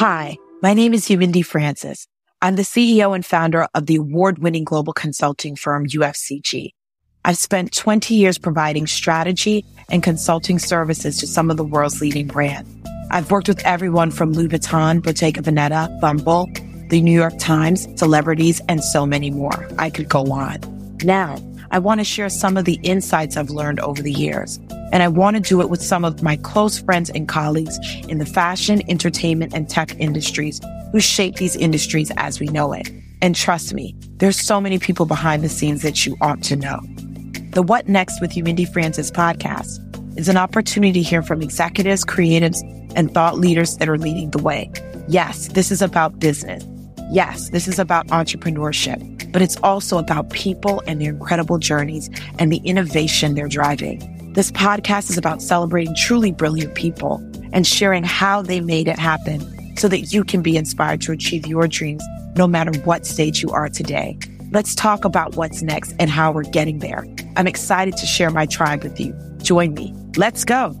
Hi, my name is Umindi Francis. I'm the CEO and founder of the award-winning global consulting firm UFCG. I've spent 20 years providing strategy and consulting services to some of the world's leading brands. I've worked with everyone from Louis Vuitton, Bottega Veneta, Bumble, the New York Times, celebrities, and so many more. I could go on. Now, I want to share some of the insights I've learned over the years. And I want to do it with some of my close friends and colleagues in the fashion, entertainment, and tech industries who shape these industries as we know it. And trust me, there's so many people behind the scenes that you ought to know. The What Next with Umindi Francis podcast is an opportunity to hear from executives, creatives, and thought leaders that are leading the way. Yes, this is about business. Yes, this is about entrepreneurship but it's also about people and their incredible journeys and the innovation they're driving. This podcast is about celebrating truly brilliant people and sharing how they made it happen so that you can be inspired to achieve your dreams no matter what stage you are today. Let's talk about what's next and how we're getting there. I'm excited to share my tribe with you. Join me. Let's go.